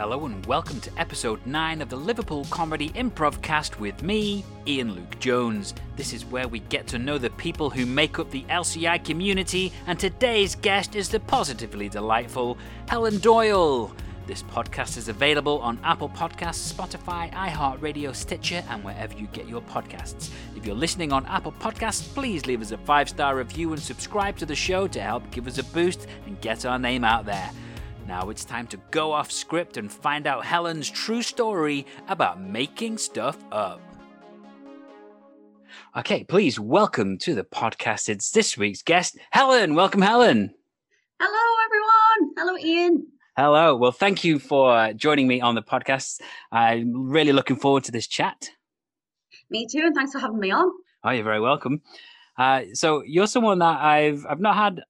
Hello and welcome to episode 9 of the Liverpool Comedy Improv Cast with me, Ian Luke Jones. This is where we get to know the people who make up the LCI community, and today's guest is the positively delightful Helen Doyle. This podcast is available on Apple Podcasts, Spotify, iHeartRadio, Stitcher, and wherever you get your podcasts. If you're listening on Apple Podcasts, please leave us a five star review and subscribe to the show to help give us a boost and get our name out there. Now it's time to go off script and find out Helen's true story about making stuff up. Okay, please welcome to the podcast. It's this week's guest, Helen. Welcome, Helen. Hello, everyone. Hello, Ian. Hello. Well, thank you for joining me on the podcast. I'm really looking forward to this chat. Me too, and thanks for having me on. Oh, you're very welcome. Uh, so you're someone that I've I've not had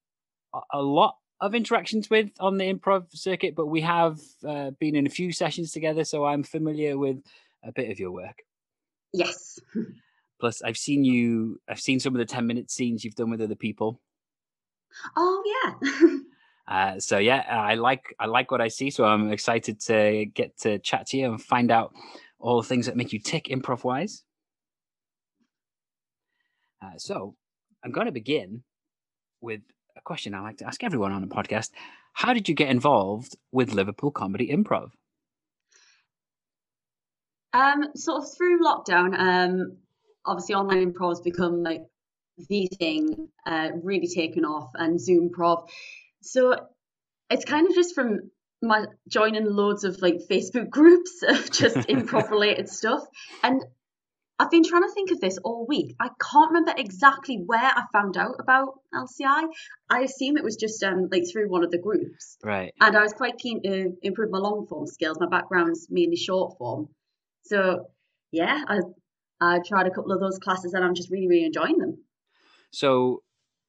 a lot of interactions with on the improv circuit, but we have uh, been in a few sessions together, so I'm familiar with a bit of your work. Yes. Plus, I've seen you. I've seen some of the ten minute scenes you've done with other people. Oh yeah. uh, so yeah, I like I like what I see. So I'm excited to get to chat to you and find out all the things that make you tick improv wise. Uh, so I'm going to begin with a question I like to ask everyone on a podcast. How did you get involved with Liverpool Comedy Improv? Um, sort of through lockdown, um, obviously online improv has become like the thing, uh, really taken off, and Zoom Prov. So it's kind of just from my joining loads of like Facebook groups of just improv related stuff, and I've been trying to think of this all week. I can't remember exactly where I found out about LCI. I assume it was just um, like through one of the groups. Right. And I was quite keen to improve my long form skills. My background's mainly short form. So yeah, I I tried a couple of those classes and I'm just really, really enjoying them. So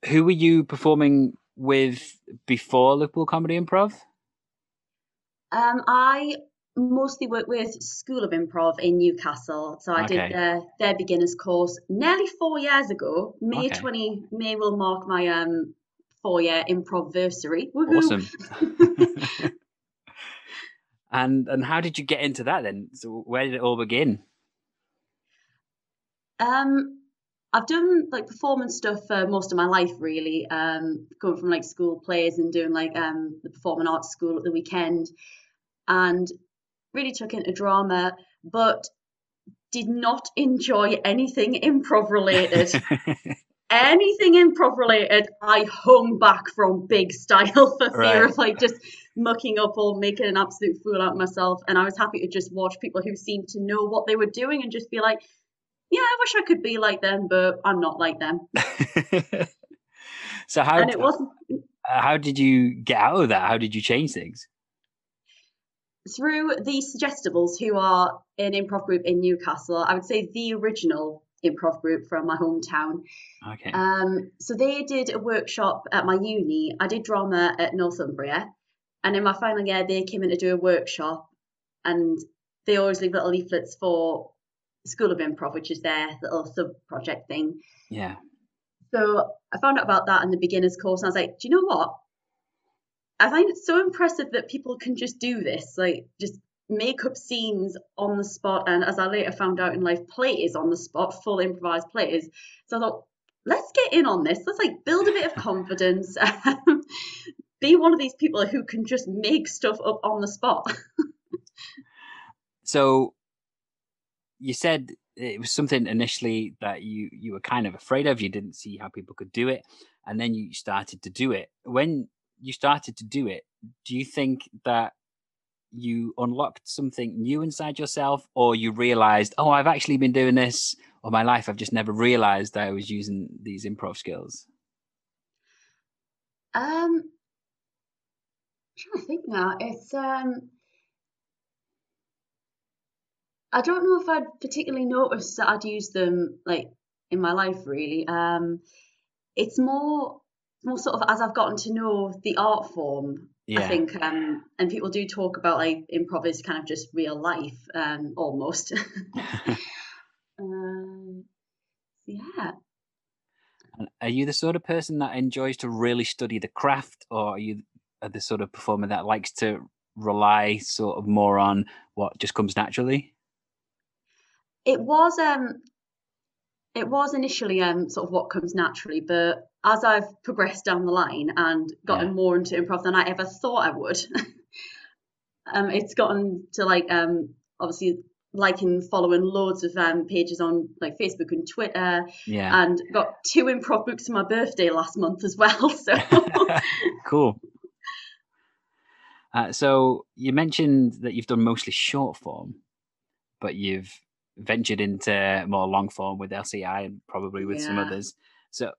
who were you performing with before Liverpool Comedy Improv? Um, I mostly work with School of Improv in Newcastle. So I okay. did their their beginners course nearly four years ago. May okay. twenty May will mark my um four year improversary. Awesome. and and how did you get into that then? So where did it all begin? Um I've done like performance stuff for most of my life really. Um going from like school plays and doing like um the performing arts school at the weekend and really took into drama, but did not enjoy anything improv related. anything improv related, I hung back from big style for fear right. of like just mucking up or making an absolute fool out of myself. And I was happy to just watch people who seemed to know what they were doing and just be like, yeah, I wish I could be like them, but I'm not like them. so how? And it wasn't. Uh, how did you get out of that? How did you change things? Through the Suggestibles, who are an improv group in Newcastle, I would say the original improv group from my hometown. Okay. Um, so they did a workshop at my uni. I did drama at Northumbria, and in my final year, they came in to do a workshop, and they always leave little leaflets for School of Improv, which is their little sub project thing. Yeah. So I found out about that in the beginners course, and I was like, do you know what? I find it so impressive that people can just do this, like just make up scenes on the spot. And as I later found out in life, plays on the spot, full improvised plays. So I thought, let's get in on this. Let's like build a bit of confidence. Um, be one of these people who can just make stuff up on the spot. so you said it was something initially that you you were kind of afraid of you didn't see how people could do it and then you started to do it when you started to do it, do you think that you unlocked something new inside yourself, or you realized, oh, I've actually been doing this all my life. I've just never realized I was using these improv skills. Um, I'm trying to think now. It's um, I don't know if I'd particularly noticed that I'd used them like in my life. Really, um, it's more more sort of as I've gotten to know the art form, yeah. I think, um, and people do talk about like improv is kind of just real life, um, almost. um, yeah. Are you the sort of person that enjoys to really study the craft, or are you the sort of performer that likes to rely sort of more on what just comes naturally? It was um it was initially um sort of what comes naturally, but as I've progressed down the line and gotten yeah. more into improv than I ever thought I would, um, it's gotten to like um obviously liking following loads of um, pages on like Facebook and Twitter. Yeah. And got two improv books for my birthday last month as well. So cool. Uh, so you mentioned that you've done mostly short form, but you've ventured into more long form with LCI and probably with yeah. some others. So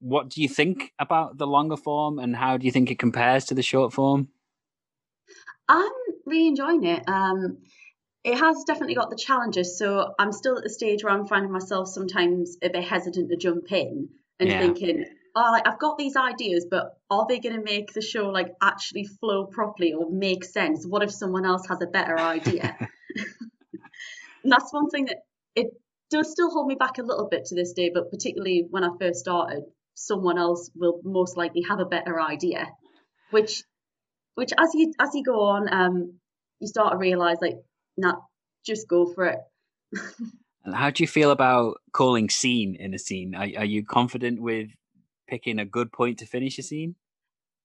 what do you think about the longer form and how do you think it compares to the short form? I'm really enjoying it. Um, it has definitely got the challenges. So I'm still at the stage where I'm finding myself sometimes a bit hesitant to jump in and yeah. thinking, oh, like I've got these ideas, but are they going to make the show like actually flow properly or make sense? What if someone else has a better idea? and that's one thing that it does still hold me back a little bit to this day, but particularly when I first started, someone else will most likely have a better idea, which, which as you as you go on, um, you start to realize like not just go for it. and how do you feel about calling scene in a scene? Are, are you confident with picking a good point to finish a scene?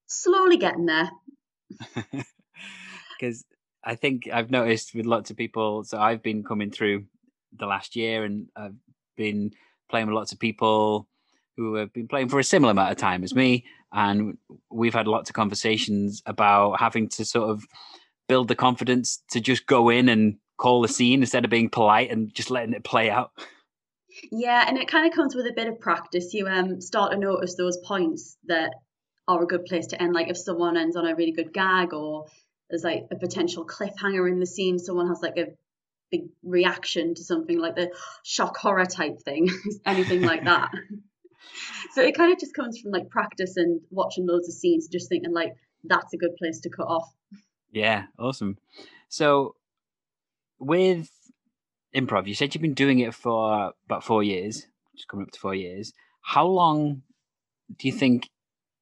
Slowly getting there. Because I think I've noticed with lots of people, so I've been coming through the last year and I've been playing with lots of people who have been playing for a similar amount of time as me. And we've had lots of conversations about having to sort of build the confidence to just go in and call the scene instead of being polite and just letting it play out. Yeah, and it kind of comes with a bit of practice. You um start to notice those points that are a good place to end. Like if someone ends on a really good gag, or there's like a potential cliffhanger in the scene, someone has like a big reaction to something like the shock horror type thing, anything like that. so it kind of just comes from like practice and watching loads of scenes, just thinking like that's a good place to cut off. Yeah, awesome. So with improv, you said you've been doing it for about four years, just coming up to four years. How long do you think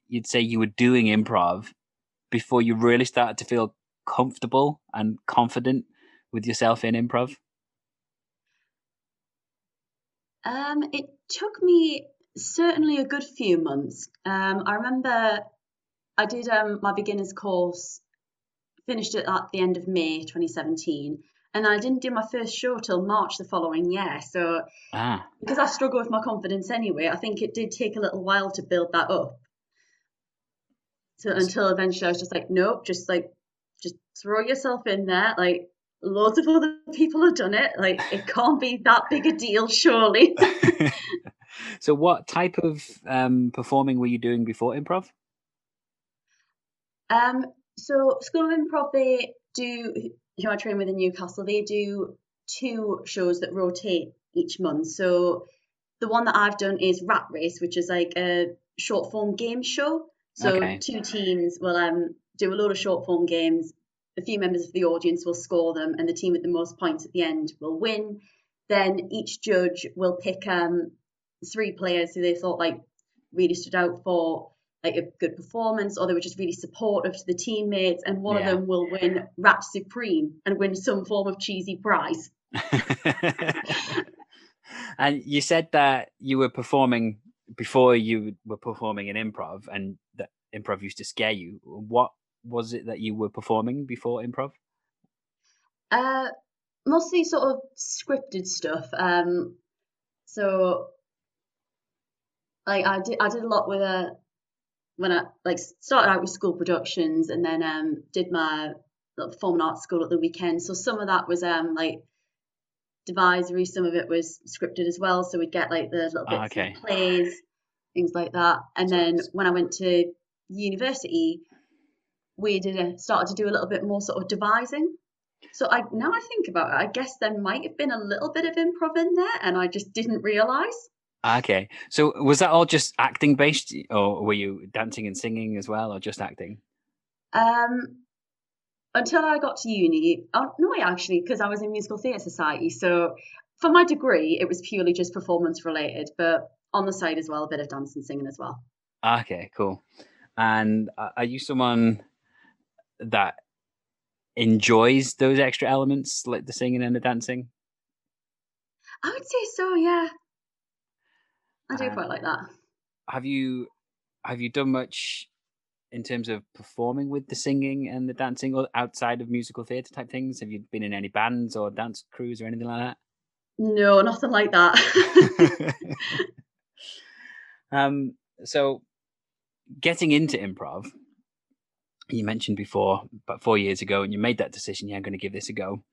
you'd say you were doing improv before you really started to feel comfortable and confident with yourself in improv? Um, it took me certainly a good few months. Um, I remember I did um, my beginner's course finished it at the end of May 2017. And I didn't do my first show till March the following year. So, ah. because I struggle with my confidence anyway, I think it did take a little while to build that up. So until eventually I was just like, nope, just like, just throw yourself in there. Like, loads of other people have done it. Like, it can't be that big a deal, surely. so, what type of um, performing were you doing before improv? Um, so School of Improv, they do, who I train with in Newcastle, they do two shows that rotate each month. So the one that I've done is Rat Race, which is like a short form game show. So okay. two teams will um, do a lot of short form games. A few members of the audience will score them, and the team with the most points at the end will win. Then each judge will pick um, three players who they thought like really stood out for like a good performance or they were just really supportive to the teammates and one yeah. of them will win Rat Supreme and win some form of cheesy prize. and you said that you were performing before you were performing in improv and that improv used to scare you. What was it that you were performing before improv? Uh mostly sort of scripted stuff. Um so like I did I did a lot with a when I like started out with school productions and then um, did my performing arts school at the weekend. So some of that was um like devisory, some of it was scripted as well. So we'd get like the little bits okay. of plays, things like that. And then when I went to university, we did a, started to do a little bit more sort of devising. So I now I think about it, I guess there might have been a little bit of improv in there, and I just didn't realize. Okay. So was that all just acting based or were you dancing and singing as well or just acting? Um until I got to uni, oh, no, actually, because I was in musical theatre society. So for my degree, it was purely just performance related, but on the side as well, a bit of dance and singing as well. Okay, cool. And are you someone that enjoys those extra elements like the singing and the dancing? I would say so, yeah. I do Um, quite like that. Have you have you done much in terms of performing with the singing and the dancing or outside of musical theatre type things? Have you been in any bands or dance crews or anything like that? No, nothing like that. that? um, so getting into improv, you mentioned before about four years ago, and you made that decision. Yeah, I'm going to give this a go.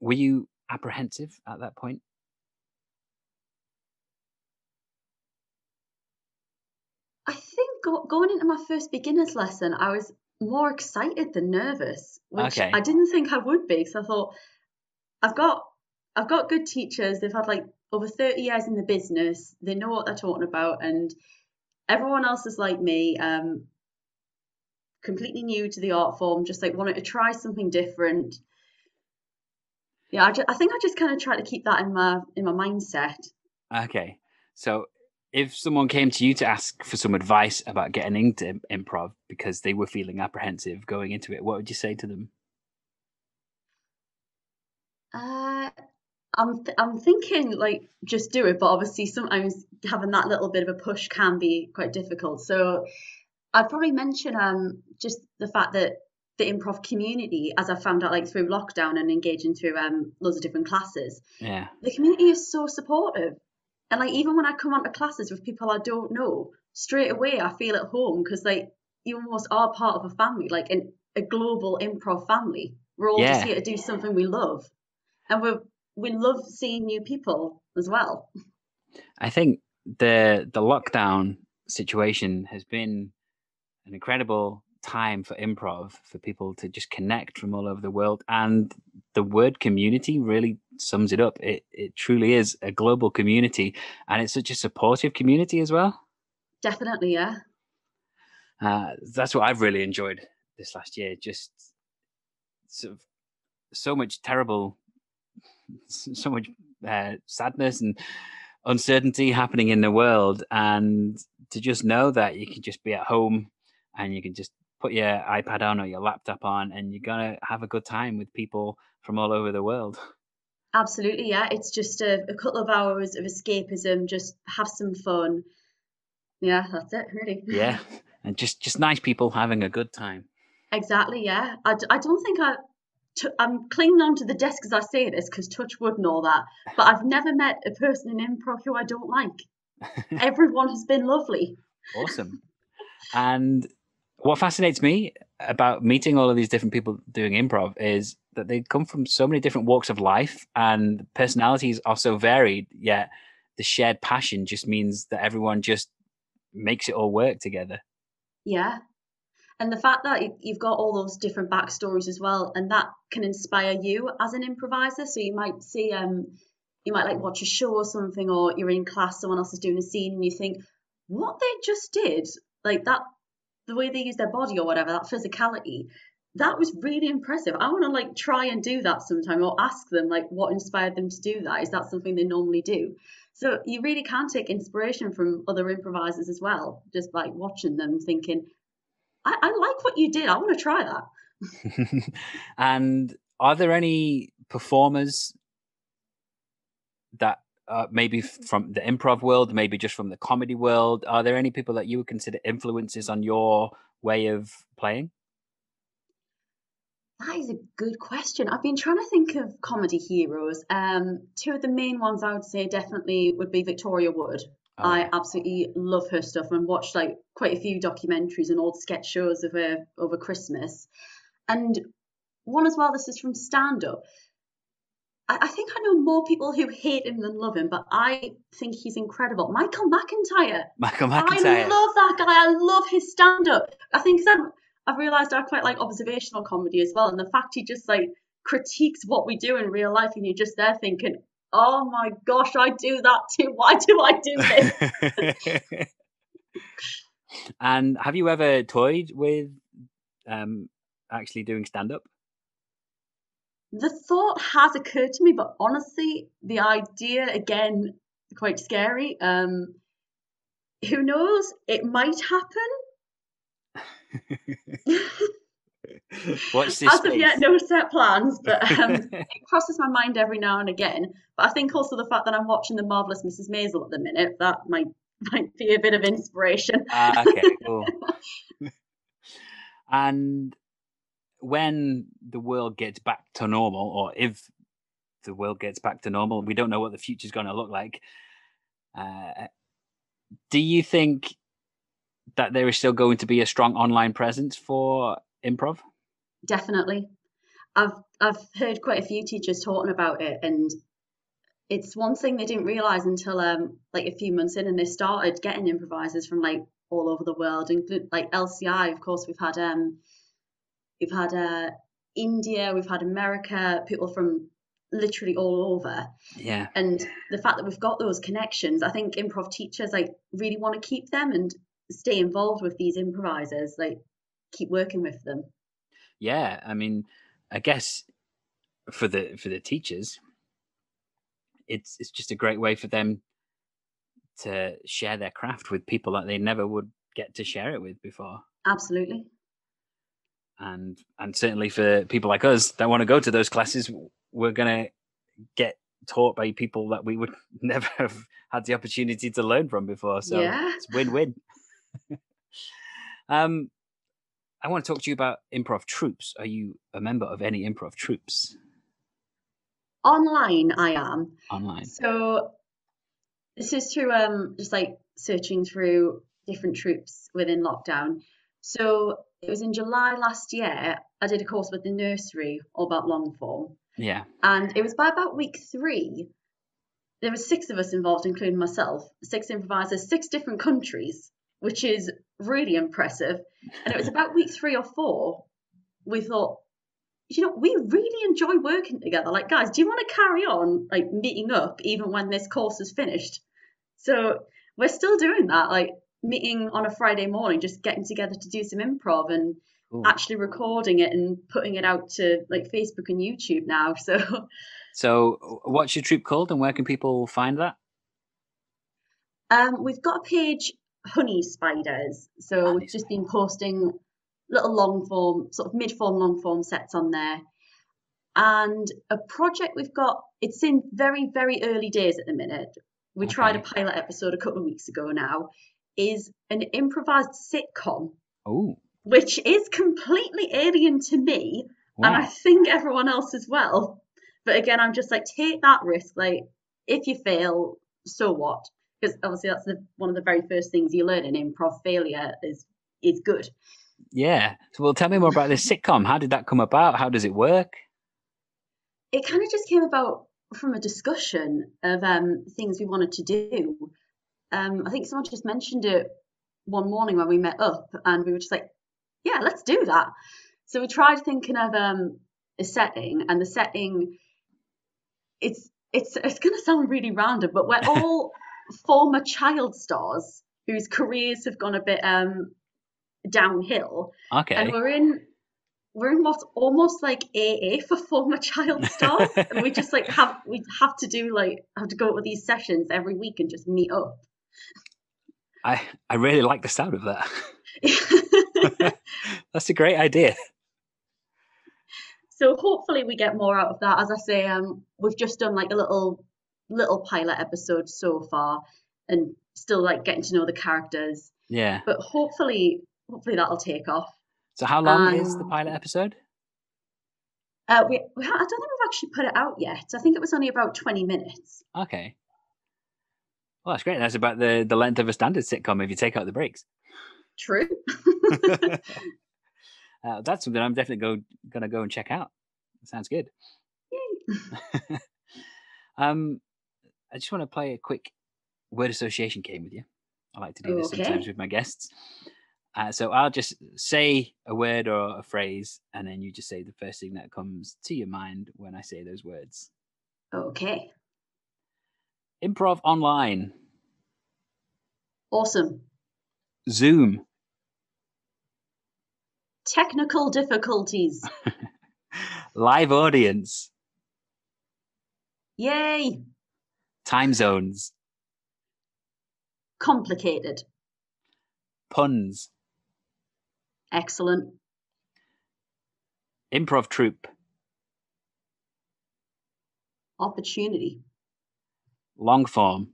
Were you apprehensive at that point? I think go- going into my first beginner's lesson, I was more excited than nervous, which Okay. I didn't think I would be. So I thought, I've got, I've got good teachers. They've had like over 30 years in the business. They know what they're talking about, and everyone else is like me, um, completely new to the art form, just like wanted to try something different. Yeah, I, ju- I think I just kind of try to keep that in my in my mindset. Okay. So if someone came to you to ask for some advice about getting into improv because they were feeling apprehensive going into it, what would you say to them? Uh, I'm th- I'm thinking like just do it, but obviously sometimes having that little bit of a push can be quite difficult. So I'd probably mention um just the fact that the improv community, as I found out like through lockdown and engaging through um loads of different classes, Yeah. the community is so supportive. And like even when I come onto classes with people I don't know, straight away I feel at home because like you almost are part of a family, like an, a global improv family. We're all Yeah. just here to do something we love, and we we love seeing new people as well. I think the the lockdown situation has been an incredible time for improv for people to just connect from all over the world and the word community really sums it up it it truly is a global community and it's such a supportive community as well Definitely, yeah. uh, that's what I've really enjoyed this last year. Just sort of so much terrible, so much uh, sadness and uncertainty happening in the world, and to just know that you can just be at home and you can just put your iPad on or your laptop on, and you're gonna have a good time with people from all over the world. Absolutely, yeah. It's just a, a couple of hours of escapism, just have some fun. Yeah, that's it, really. Yeah, and just just nice people having a good time. Exactly, yeah. I, d- I don't think I. T- I'm clinging on to the desk as I say this because touch wood and all that, but I've never met a person in improv who I don't like. Everyone has been lovely. awesome. And what fascinates me about meeting all of these different people doing improv is that they come from so many different walks of life and personalities are so varied, yet the shared passion just means that everyone just makes it all work together. Yeah. And the fact that you- you've got all those different backstories as well, and that can inspire you as an improviser. So you might see, um, you might like watch a show or something, or you're in class, someone else is doing a scene, and you think, what they just did, like that, the way they use their body or whatever, that physicality, that was really impressive. I want to like try and do that sometime, or ask them like what inspired them to do that. Is that something they normally do? So you really can take inspiration from other improvisers as well, just like watching them, thinking, I, I like what you did. I want to try that. and are there any performers that uh, maybe from the improv world, maybe just from the comedy world? Are there any people that you would consider influences on your way of playing? That is a good question. I've been trying to think of comedy heroes. Um, two of the main ones I would say definitely would be Victoria Wood. Oh, I absolutely love her stuff and watched like quite a few documentaries and old sketch shows of her over Christmas. And one as well, this is from stand up. I, I think I know more people who hate him than love him, but I think he's incredible. Michael McIntyre. Michael McIntyre. I love that guy. I love his stand up. I think I'm, I've realised I quite like observational comedy as well. And the fact he just like critiques what we do in real life and you're just there thinking, oh my gosh, I do that too. Why do I do this? and have you ever toyed with um, actually doing stand up? The thought has occurred to me, but honestly, the idea again, quite scary. Um, who knows? It might happen. Watch this. As of yet, no set plans, but um, it crosses my mind every now and again. But I think also the fact that I'm watching the marvelous Mrs. Maisel at the minute that might might be a bit of inspiration. Ah, okay, cool. and when the world gets back to normal, or if the world gets back to normal, we don't know what the future is going to look like. Uh, do you think that there is still going to be a strong online presence for improv? Definitely. I've I've heard quite a few teachers talking about it and it's one thing they didn't realize until um like a few months in and they started getting improvisers from like all over the world include like LCI of course we've had um we've had uh India we've had America people from literally all over Yeah. and the fact that we've got those connections I think improv teachers like really want to keep them and stay involved with these improvisers like keep working with them Yeah. I mean, I guess for the for the teachers, it's it's just a great way for them to share their craft with people that they never would get to share it with before. absolutely and and certainly for people like us that want to go to those classes we're going to get taught by people that we would never have had the opportunity to learn from before. So Yeah. it's win-win. Um i want to talk to you about improv troupes are you a member of any improv troupes online I am. Online. So this is through um just like searching through different troupes within lockdown. So it was in July last year. I did a course with the nursery all about long form, yeah and it was by about week three. There were six of us involved, including myself, six improvisers, six different countries, which is really impressive. And it was about week three or four. We thought, you know, we really enjoy working together. Like, guys, do you want to carry on like meeting up even when this course is finished? So we're still doing that, like meeting on a Friday morning, just getting together to do some improv and Cool. actually recording it and putting it out to like Facebook and YouTube now. So so what's your troupe called and where can people find that um, we've got a page, Honey Spiders. So Honey we've just been posting little long form, sort of mid form, long form sets on there. And a project we've got, it's in very, very early days at the minute. We tried a pilot episode a couple of weeks ago now, is an improvised sitcom, oh which is completely alien to me and I think everyone else as well. But again, I'm just like, take that risk. Like, if you fail, so what? Because obviously that's the one of the very first things you learn in improv. Failure is is good. yeah so well tell me more about this sitcom how did that come about how does it work It kind of just came about from a discussion of um, things we wanted to do. Um, I think someone just mentioned it one morning when we met up, and we were just like, yeah, let's do that. So we tried thinking of um, a setting, and the setting, it's it's it's going to sound really random, but we're all former child stars whose careers have gone a bit um, downhill, okay and we're in we're in what's almost like AA for former child stars, and we just like have we have to do like have to go to these sessions every week and just meet up. I I really like the sound of that. That's a great idea. so hopefully we get more out of that. As I say, um, we've just done like a little little pilot episode so far, and still like getting to know the characters. Yeah. But hopefully, hopefully that'll take off. So how long is the Um, pilot episode? Uh, we, we ha- I don't think we've actually put it out yet. I think it was only about twenty minutes. Okay. Well, that's great. That's about the the length of a standard sitcom if you take out the breaks. True. uh, that's something I'm definitely go gonna go and check out. Sounds good. um, I just want to play a quick word association game with you. I like to do this Okay. sometimes with my guests. Uh, so I'll just say a word or a phrase, and then you just say the first thing that comes to your mind when I say those words. okay. Improv online, Awesome. Zoom, Technical difficulties. live audience, Yay. time zones, Complicated. puns, Excellent. Improv troupe. Opportunity. Long form.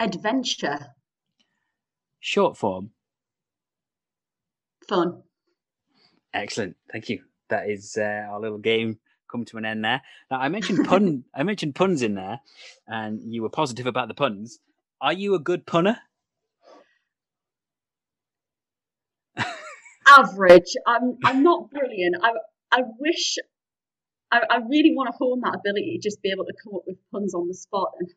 Adventure. Short form. Fun. Excellent. Thank you. That is uh, our little game come to an end there. Now I mentioned pun. I mentioned puns in there, and you were positive about the puns. Are you a good punner? Average. I'm. I'm not brilliant. I. I wish. I, I really want to hone that ability to just be able to come up with puns on the spot. And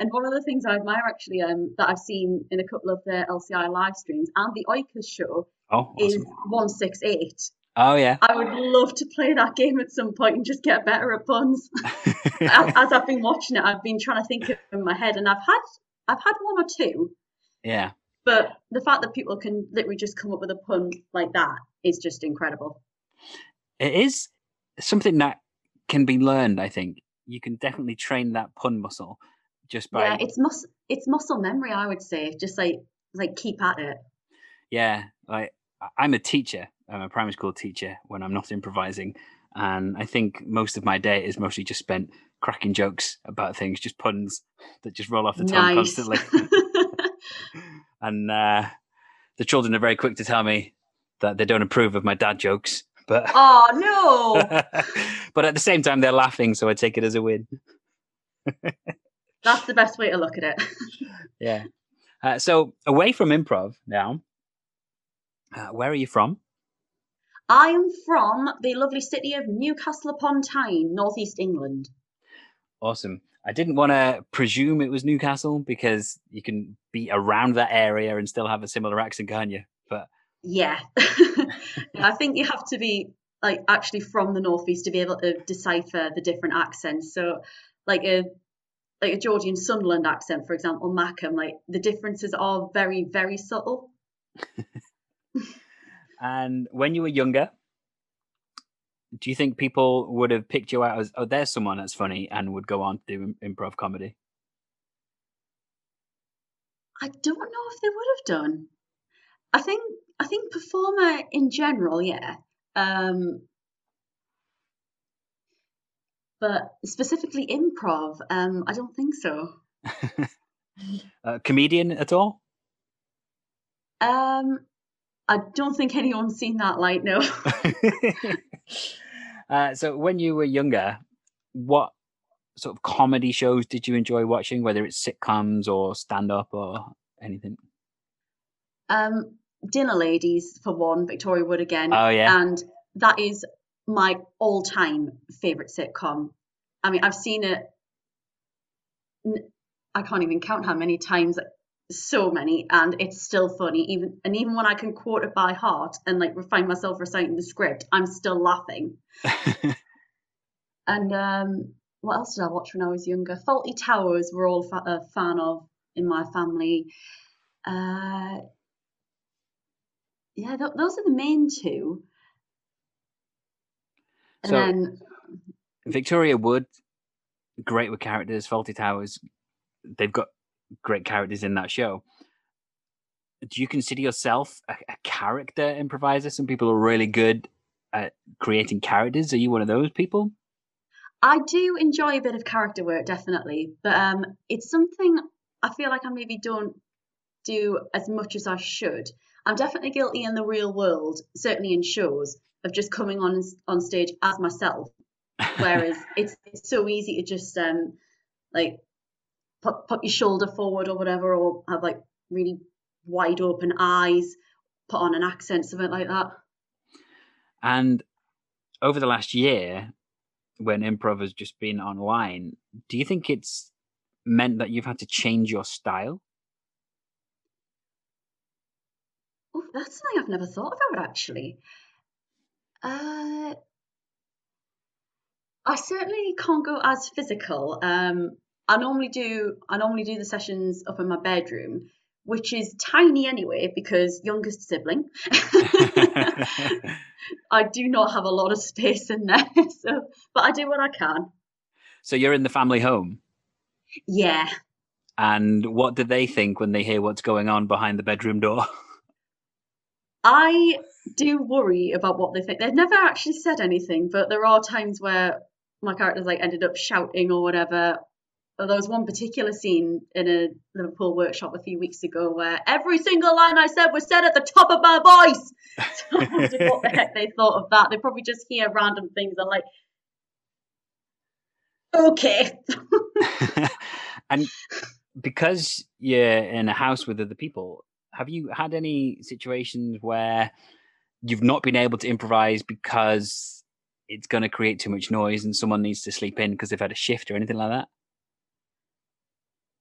and one of the things I admire actually um, that I've seen in a couple of the LCI live streams and the Oikos show Oh, is 168. Oh yeah. I would love to play that game at some point and just get better at puns. as, as I've been watching it, I've been trying to think of it in my head, and I've had I've had one or two, yeah. but the fact that people can literally just come up with a pun like that is just incredible. It is something that can be learned. I think you can definitely train that pun muscle just by Yeah, it's mus it's muscle memory, I would say. Just like like keep at it. yeah. Like I- I'm a teacher. I'm a primary school teacher when I'm not improvising, and I think most of my day is mostly just spent cracking jokes about things, just puns that just roll off the tongue Nice. constantly. and uh, the children are very quick to tell me that they don't approve of my dad jokes, but oh no, but at the same time they're laughing, so I take it as a win. that's the best way to look at it. Yeah. Uh, so away from improv now, uh, where are you from? I am from the lovely city of Newcastle upon Tyne, northeast England. Awesome. I didn't want to presume it was Newcastle because you can be around that area and still have a similar accent, can't you? But Yeah. I think you have to be like actually from the northeast to be able to decipher the different accents. So like a like a Geordie and Sunderland accent, for example, Mackem, like the differences are very, very subtle. and when you were younger, do you think people would have picked you out as oh, there's someone that's funny and would go on to do improv comedy? I don't know if they would have done. I think I think performer in general, yeah. Um but specifically improv, um, I don't think so. uh, comedian at all? Um I don't think anyone's seen that light, no. uh, so when you were younger, what sort of comedy shows did you enjoy watching? Whether it's sitcoms or stand up or anything? Um, Dinner Ladies for one, Victoria Wood again, Oh yeah, and that is my all-time favorite sitcom. I mean, I've seen it. I can't even count how many times. So many, and it's still funny. Even and even when I can quote it by heart and like find myself reciting the script, I'm still laughing. And um, what else did I watch when I was younger? Fawlty Towers were all fa- a fan of in my family. Uh, yeah, th- those are the main two. And So- then Victoria Wood, great with characters. Fawlty Towers, they've got great characters in that show. Do you consider yourself a, a character improviser? Some people are really good at creating characters. Are you one of those people? I do enjoy a bit of character work, definitely, but um, it's something I feel like I maybe don't do as much as I should. I'm definitely guilty in the real world, certainly in shows, of just coming on on stage as myself. Whereas it's, it's so easy to just um like put put your shoulder forward or whatever, or have like really wide open eyes, put on an accent, something like that. And over the last year, when improv has just been online, do you think it's meant that you've had to change your style? That's something I've never thought about actually. Uh, I certainly can't go as physical. Um, I normally do. I normally do the sessions up in my bedroom, which is tiny anyway because youngest sibling. I do not have a lot of space in there, so but I do what I can. so you're in the family home. Yeah. And what do they think when they hear what's going on behind the bedroom door? I do worry about what they think. They've never actually said anything, but there are times where my characters like ended up shouting or whatever. There was one particular scene in a Liverpool workshop a few weeks ago where every single line I said was said at the top of my voice. So I wondered what the heck they thought of that. They probably just hear random things and like, okay. and because you're in a house with other people, have you had any situations where you've not been able to improvise because it's going to create too much noise and someone needs to sleep in because they've had a shift or anything like that?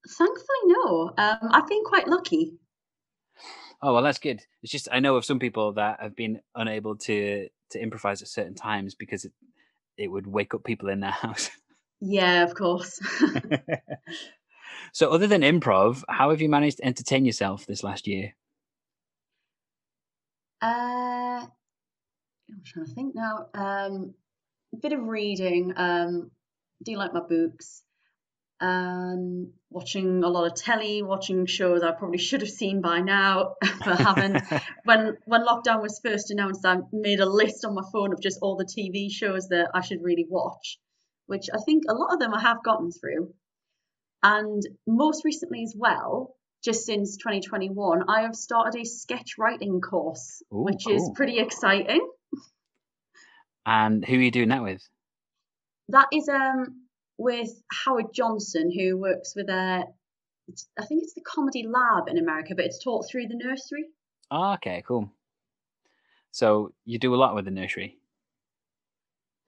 Thankfully, no. Um, I've been quite lucky. Oh well, that's good. It's just I know of some people that have been unable to to improvise at certain times because it it would wake up people in their house. Yeah, of course. so, other than improv, how have you managed to entertain yourself this last year? Uh, I'm trying to think now. Um, a bit of reading. Um, do you like my books. Um, watching a lot of telly, watching shows I probably should have seen by now, but haven't. when when lockdown was first announced, I made a list on my phone of just all the TV shows that I should really watch, which I think a lot of them I have gotten through. And most recently as well, just since 2021, I have started a sketch writing course, Ooh, which cool. is pretty exciting. And who are you doing that with? That is um with Howard Johnson, who works with a, I think it's the Comedy Lab in America, but it's taught through the nursery. Oh, okay, cool. So you do a lot with the nursery.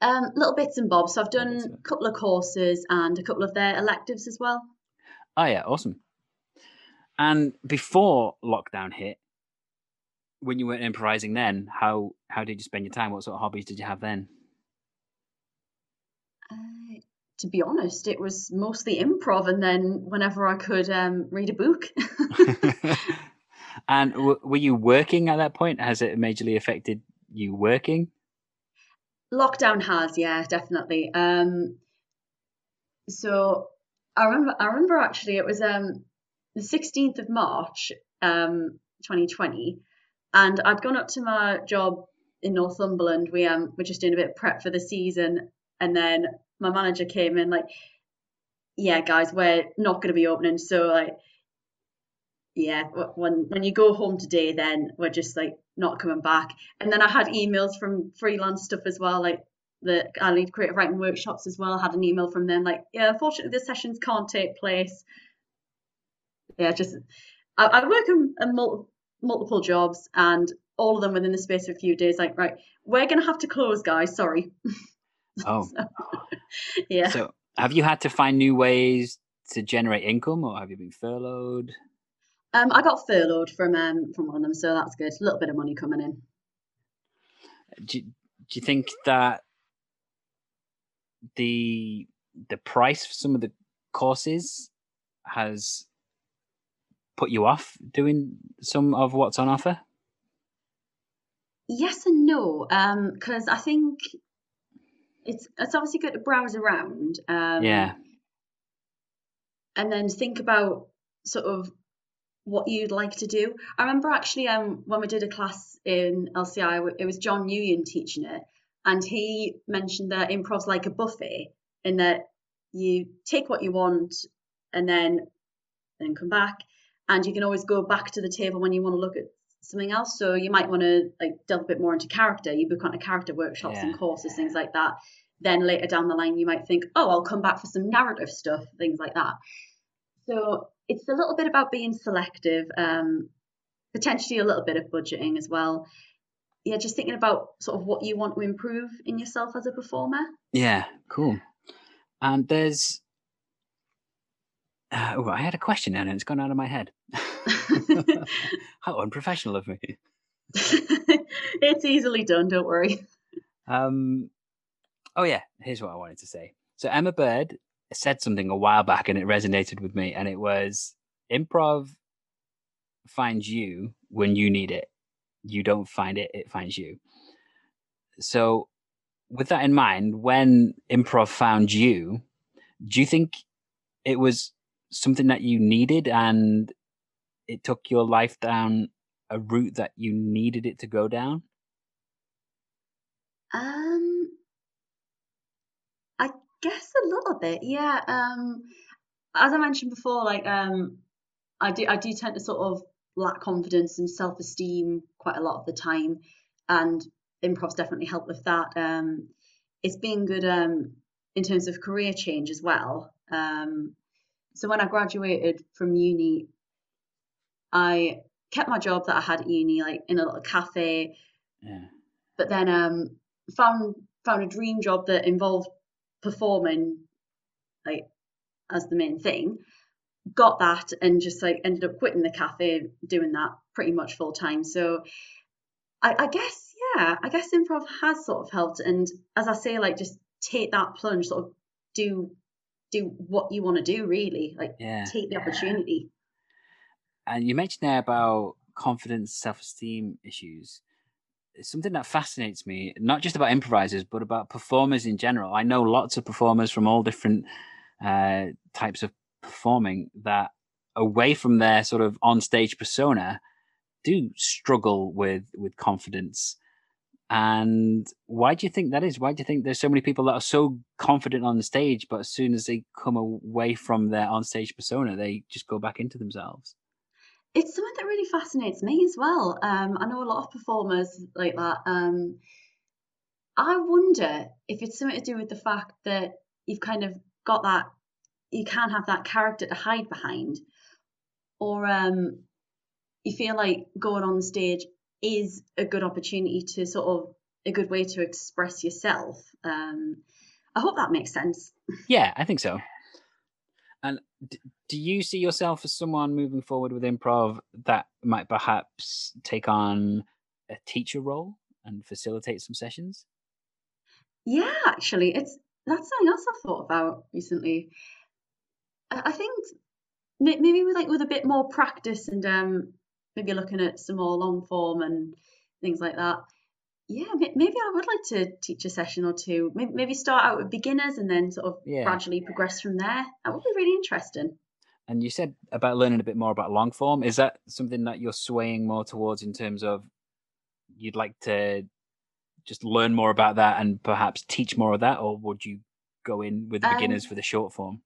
Um, little bits and bobs. So I've done a couple of courses and a couple of their electives as well. Oh yeah, awesome. And before lockdown hit, when you weren't improvising then, how how did you spend your time? What sort of hobbies did you have then? Uh, to be honest, it was mostly improv, and then whenever I could um, read a book. and w- were you working at that point? Has it majorly affected you working? Lockdown has, yeah, definitely. Um, so I remember, I remember actually it was um the 16th of March, um, 2020, and I'd gone up to my job in Northumberland. We um were just doing a bit of prep for the season, and then my manager came in like, "Yeah, guys, we're not going to be opening, so like." Yeah, when when you go home today, then we're just like not coming back. And then I had emails from freelance stuff as well, like the I lead creative writing workshops as well. I had an email from them like, yeah, unfortunately the sessions can't take place yeah, just I, I work in, in multiple, multiple jobs and all of them within the space of a few days. Like, right, we're gonna have to close, guys. Sorry. Oh, so, yeah. So, have you had to find new ways to generate income, or have you been furloughed? Um, I got furloughed from um from one of them, so that's good. A little bit of money coming in. Do, do you think that the the price for some of the courses has put you off doing some of what's on offer? Yes and no, because um, I think it's it's obviously good to browse around. Um, yeah. And then think about sort of what you'd like to do. I remember actually um, when we did a class in LCI, it was John Nguyen teaching it, and he mentioned that improv's like a buffet in that you take what you want and then then come back and you can always go back to the table when you want to look at something else. So you might want to like delve a bit more into character. You book onto character workshops yeah. and courses, things like that. Then later down the line, you might think, oh, I'll come back for some narrative stuff, things like that. So it's a little bit about being selective, um, potentially a little bit of budgeting as well. Yeah, just thinking about sort of what you want to improve in yourself as a performer. Yeah, cool. And there's uh, oh, I had a question and it's gone out of my head. How unprofessional of me. it's easily done, don't worry. Um, oh, yeah, here's what I wanted to say. So, Emma Bird said something a while back and it resonated with me, and it was improv finds you when you need it. You don't find it, it finds you. So, with that in mind, when improv found you, do you think it was something that you needed and it took your life down a route that you needed it to go down? Um, guess a little bit, yeah. Um, as I mentioned before, like um, I do I do tend to sort of lack confidence and self esteem quite a lot of the time, and improv's definitely helped with that. Um, it's been good um in terms of career change as well. Um, so when I graduated from uni, I kept my job that I had at uni, like in a little cafe. Yeah. But then um, found found a dream job that involved performing, like as the main thing. Got that and just like ended up quitting the cafe, doing that pretty much full time. So I, I guess yeah, I guess improv has sort of helped. And as I say, like just take that plunge, sort of do do what you want to do really like Yeah. take the opportunity And you mentioned there about confidence, self esteem issues. Something that fascinates me, not just about improvisers, but about performers in general. I know lots of performers from all different uh, types of performing that, away from their sort of on stage persona, do struggle with with confidence. And why do you think that is? Why do you think there's so many people that are so confident on the stage, but as soon as they come away from their on stage persona, they just go back into themselves? It's something that really fascinates me as well. Um i know a lot of performers like that. Um i wonder if it's something to do with the fact that you've kind of got that you can't have that character to hide behind. Or um you feel like going on stage is a good opportunity to sort of a good way to express yourself. Um i hope that makes sense. Yeah, I think so. Do you see yourself as someone moving forward with improv that might perhaps take on a teacher role and facilitate some sessions? Yeah, actually, it's that's something else I've thought about recently. I think maybe with like with a bit more practice and um maybe looking at some more long form and things like that. Yeah, maybe I would like to teach a session or two. Maybe, maybe start out with beginners and then sort of Yeah. gradually progress from there. That would be really interesting. And you said about learning a bit more about long form. Is that something that you're swaying more towards in terms of you'd like to just learn more about that and perhaps teach more of that, or would you go in with the beginners Um, for the short form?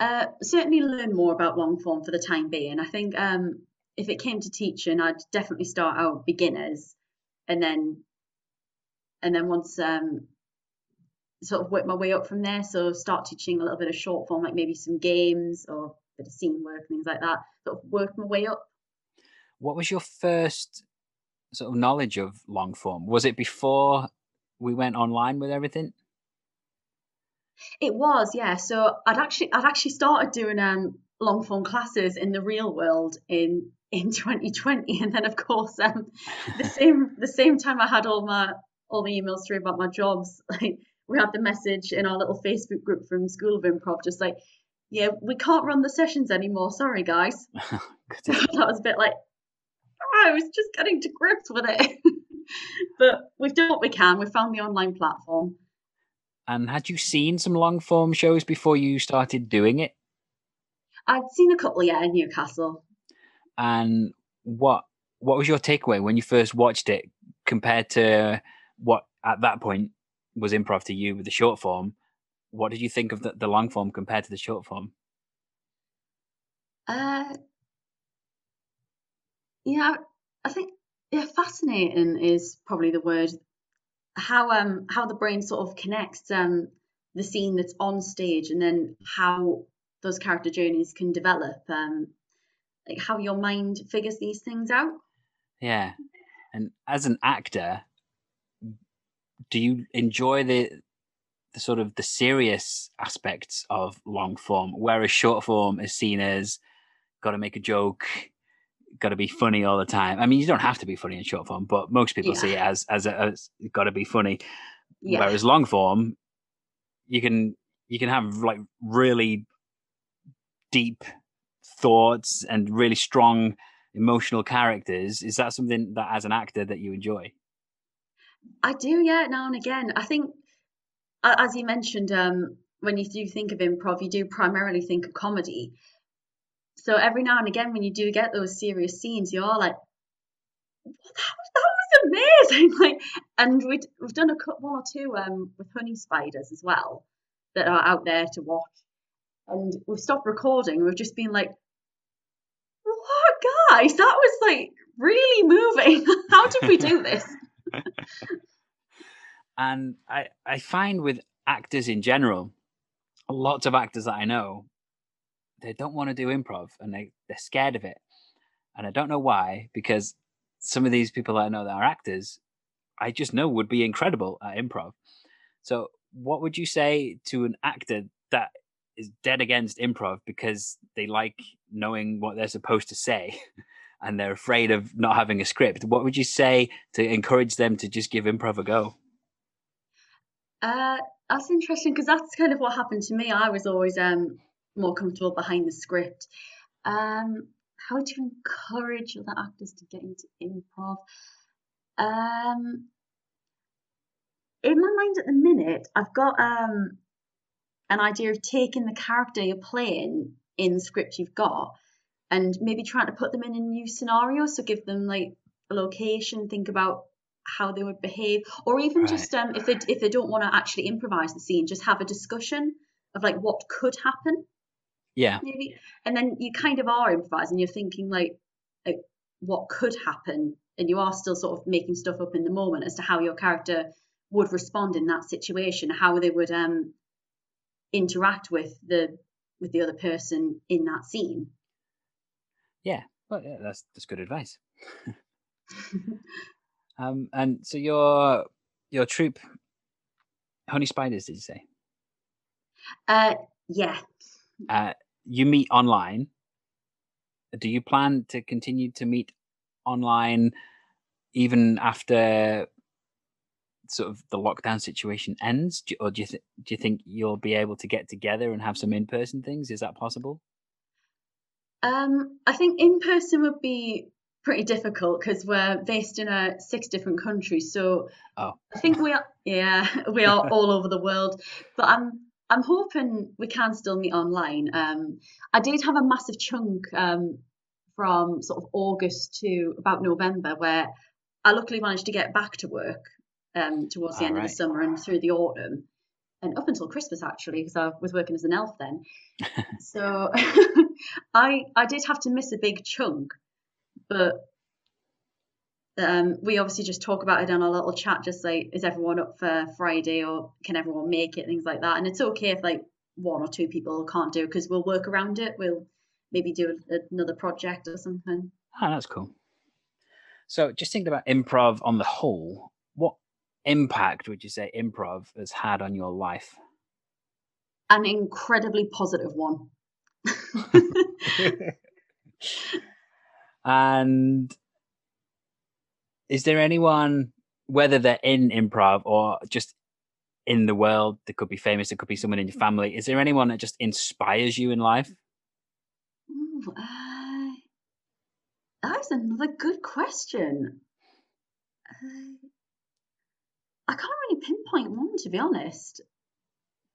Uh, certainly learn more about long form for the time being. I think um, if it came to teaching, I'd definitely start out beginners, and then and then once um, sort of work my way up from there. So start teaching a little bit of short form, like maybe some games or a bit of scene work, things like that. Sort of work my way up. What was your first sort of knowledge of long form? Was it before we went online with everything? It was, yeah. So I'd actually I'd actually started doing um long form classes in the real world in in 2020, and then of course um the same the same time I had all my all the emails through about my jobs, like we had the message in our little Facebook group from School of Improv, just like, yeah, we can't run the sessions anymore. Sorry, guys. So that was a bit like, "Oh, I was just getting to grips with it. but we've done what we can. We found the online platform. and had you seen some long form shows before you started doing it? I'd seen a couple, yeah, in Newcastle. And what what was your takeaway when you first watched it compared to what at that point was improv to you with the short form? What did you think of the, the long form compared to the short form? Uh, yeah, I think yeah, fascinating is probably the word. How um how the brain sort of connects um the scene that's on stage and then how those character journeys can develop um like how your mind figures these things out. Yeah. And as an actor, do you enjoy the the sort of the serious aspects of long form, whereas short form is seen as got to make a joke, got to be funny all the time. I mean, you don't have to be funny in short form, but most people see it as as, a, as got to be funny. Yeah. Whereas long form, you can you can have like really deep thoughts and really strong emotional characters. Is that something that as an actor that you enjoy? I do, yeah, now and again. I think, as you mentioned, um, when you do think of improv, you do primarily think of comedy. So every now and again, when you do get those serious scenes, you are like, that was, amazing. Like, and we we've done a one or two um, with honey spiders as well that are out there to watch. And we've stopped recording. We've just been like, what guys? That was like really moving. How did we do this? and I I find with actors in general, lots of actors that I know, they don't want to do improv and they, they're scared of it. And I don't know why, because some of these people that I know that are actors, I just know would be incredible at improv. So, what would you say to an actor that is dead against improv because they like knowing what they're supposed to say and they're afraid of not having a script? What would you say to encourage them to just give improv a go? Uh, that's interesting because that's kind of what happened to me. I was always um, more comfortable behind the script. Um, how to encourage other actors to get into improv? Um, in my mind at the minute, I've got um, an idea of taking the character you're playing in the script you've got and maybe trying to put them in a new scenario. So give them like a location, think about how they would behave, or even right. just um, if they if they don't want to actually improvise the scene, just have a discussion of like what could happen. Yeah. Maybe, and then you kind of are improvising. You're thinking like, like what could happen, and you are still sort of making stuff up in the moment as to how your character would respond in that situation, how they would um interact with the with the other person in that scene. Yeah, well, yeah, that's that's good advice. Um, and so your your troupe, Honey Spiders, did you say? Uh, yeah. Uh, you meet online. Do you plan to continue to meet online even after sort of the lockdown situation ends, do, or do you th- do you think you'll be able to get together and have some in person things? Is that possible? Um, I think in person would be pretty difficult because we're based in uh, six different countries. So oh. I think we are, yeah, we are all over the world. But I'm I'm hoping we can still meet online. Um, I did have a massive chunk um, from sort of August to about November where I luckily managed to get back to work um, towards the end right. of the summer and through the autumn. And up until Christmas, actually, because I was working as an elf then. so I I did have to miss a big chunk but um, we obviously just talk about it on a little chat, just like, is everyone up for Friday or can everyone make it, things like that. And it's okay if like one or two people can't do it because we'll work around it. We'll maybe do another project or something. Oh, that's cool. So just thinking about improv on the whole, impact would you say improv has had on your life? An incredibly positive one. And is there anyone, whether they're in improv or just in the world, that could be famous, it could be someone in your family, is there anyone that just inspires you in life? Ooh, uh, that's another good question. Uh, I can't really pinpoint one, to be honest.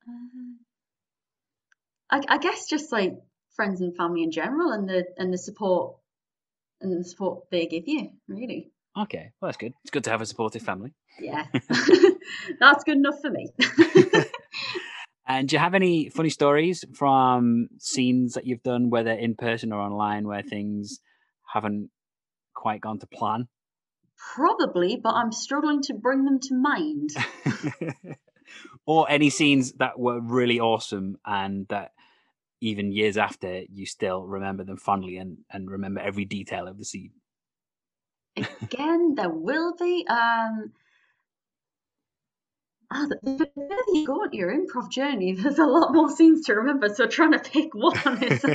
Uh, I, I guess just like friends and family in general, and the and the support and the support they give you, really. Okay, well, that's good. It's good to have a supportive family. Yeah, that's good enough for me. and do you have any funny stories from scenes that you've done, whether in person or online, where things haven't quite gone to plan? Probably, but I'm struggling to bring them to mind. or any scenes that were really awesome and that even years after, you still remember them fondly and, and remember every detail of the scene. Again, there will be. Um, oh, the, the further you go on your improv journey, there's a lot more scenes to remember. So trying to pick one is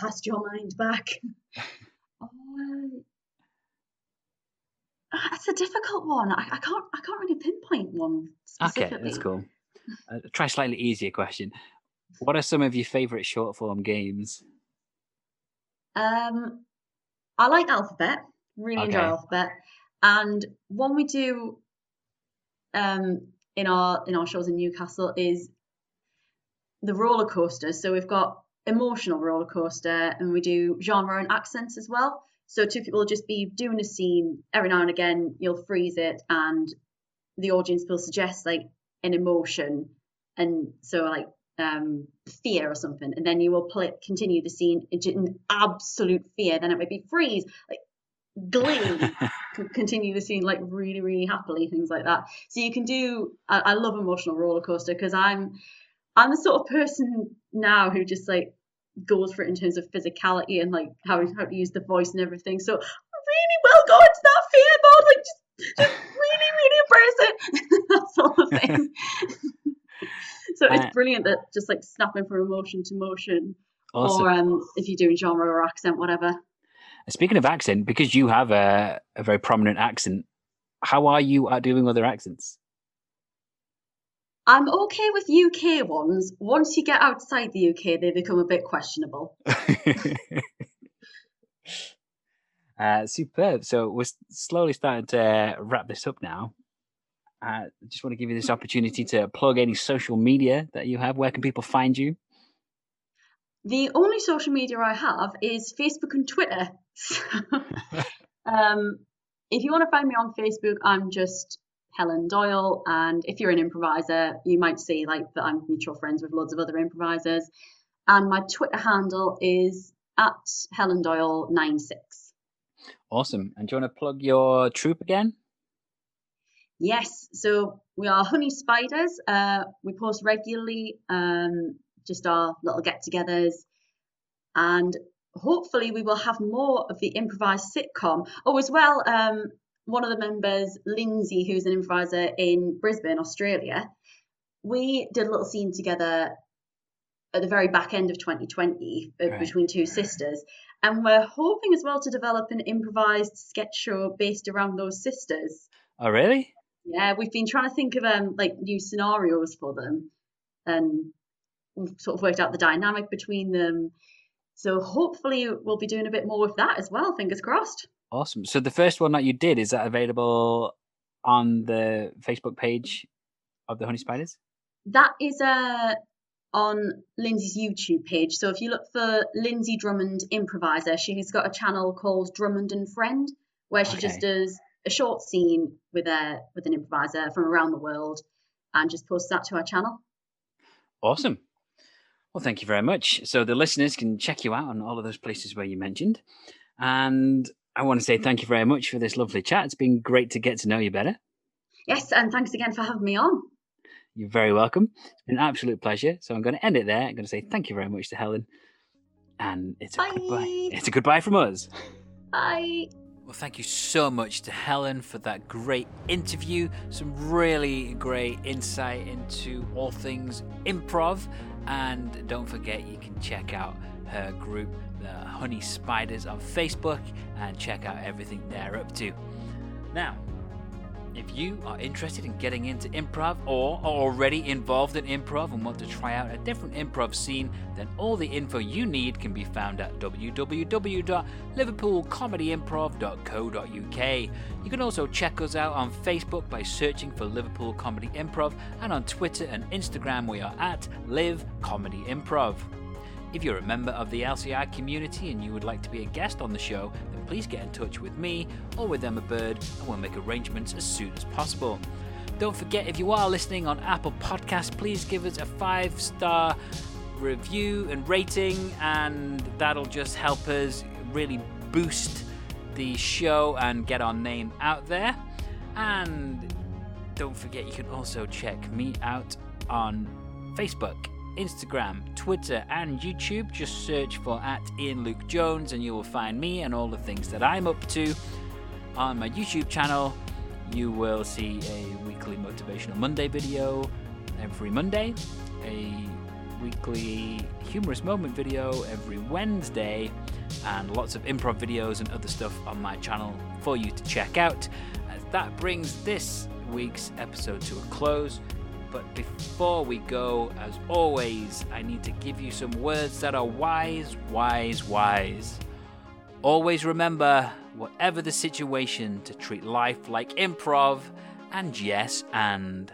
cast your mind back. Oh, that's a difficult one. I, I, can't. I can't really pinpoint one specifically. Okay, that's cool. Uh, try a slightly easier question. What are some of your favorite short form games? Um, I like Alphabet. Really okay. enjoy Alphabet. And one we do um, in our in our shows in Newcastle is the roller coasters. So we've got emotional roller coaster, and we do genre and accents as well. So two people will just be doing a scene every now and again. You'll freeze it, and the audience will suggest like an emotion, and so like um, fear or something, and then you will play continue the scene in absolute fear. Then it might be freeze, like glee continue the scene like really really happily things like that so you can do i, I love emotional roller coaster because i'm i'm the sort of person now who just like goes for it in terms of physicality and like how, how to use the voice and everything. So really well go into that fear mode like just, just really really embrace it. That sort of thing so it's uh, brilliant that just like snapping from emotion to motion awesome. or um if you're doing genre or accent whatever. Speaking of accent, because you have a, a very prominent accent, how are you at doing other accents? I'm okay with UK ones. Once you get outside the UK, they become a bit questionable. uh, superb. So we're slowly starting to wrap this up now. I uh, just want to give you this opportunity to plug any social media that you have. Where can people find you? The only social media I have is Facebook and Twitter. um, if you want to find me on Facebook, I'm just Helen Doyle. And if you're an improviser, you might see like that I'm mutual friends with loads of other improvisers. And my Twitter handle is at Helen Doyle 96. Awesome. And do you want to plug your troupe again? Yes. So we are Honey Spiders. Uh, we post regularly, um, just our little get togethers. And hopefully we will have more of the improvised sitcom. Oh, as well, um, one of the members, Lindsay, who's an improviser in Brisbane, Australia, we did a little scene together at the very back end of 2020 uh, right. between two sisters. And we're hoping as well to develop an improvised sketch show based around those sisters. Oh, really? Yeah, we've been trying to think of um like new scenarios for them, and we've sort of worked out the dynamic between them. So hopefully we'll be doing a bit more with that as well. Fingers crossed. Awesome. So the first one that you did is that available on the Facebook page of the Honey Spiders? That is uh, on Lindsay's YouTube page. So if you look for Lindsay Drummond improviser, she's got a channel called Drummond and Friend where she okay. just does a short scene with a with an improviser from around the world and just posts that to our channel. Awesome. Well, thank you very much. So the listeners can check you out on all of those places where you mentioned. And I want to say thank you very much for this lovely chat. It's been great to get to know you better. Yes, and thanks again for having me on. You're very welcome. It's been an absolute pleasure. So I'm going to end it there. I'm going to say thank you very much to Helen. And it's a Bye. goodbye. It's a goodbye from us. Bye. Well, thank you so much to Helen for that great interview. Some really great insight into all things improv and don't forget, you can check out her group, the Honey Spiders, on Facebook and check out everything they're up to. Now, if you are interested in getting into improv or are already involved in improv and want to try out a different improv scene, then all the info you need can be found at www.liverpoolcomedyimprov.co.uk. You can also check us out on Facebook by searching for Liverpool Comedy Improv and on Twitter and Instagram we are at Live Comedy Improv. If you're a member of the LCI community and you would like to be a guest on the show, then please get in touch with me or with Emma Bird and we'll make arrangements as soon as possible. Don't forget, if you are listening on Apple Podcasts, please give us a five star review and rating, and that'll just help us really boost the show and get our name out there. And don't forget, you can also check me out on Facebook Instagram, Twitter, and YouTube. Just search for at Ian Luke Jones and you will find me and all the things that I'm up to. On my YouTube channel, you will see a weekly Motivational Monday video every Monday, a weekly humorous moment video every Wednesday, and lots of improv videos and other stuff on my channel for you to check out. That brings this week's episode to a close. But before we go, as always, I need to give you some words that are wise, wise, wise. Always remember, whatever the situation, to treat life like improv and yes and.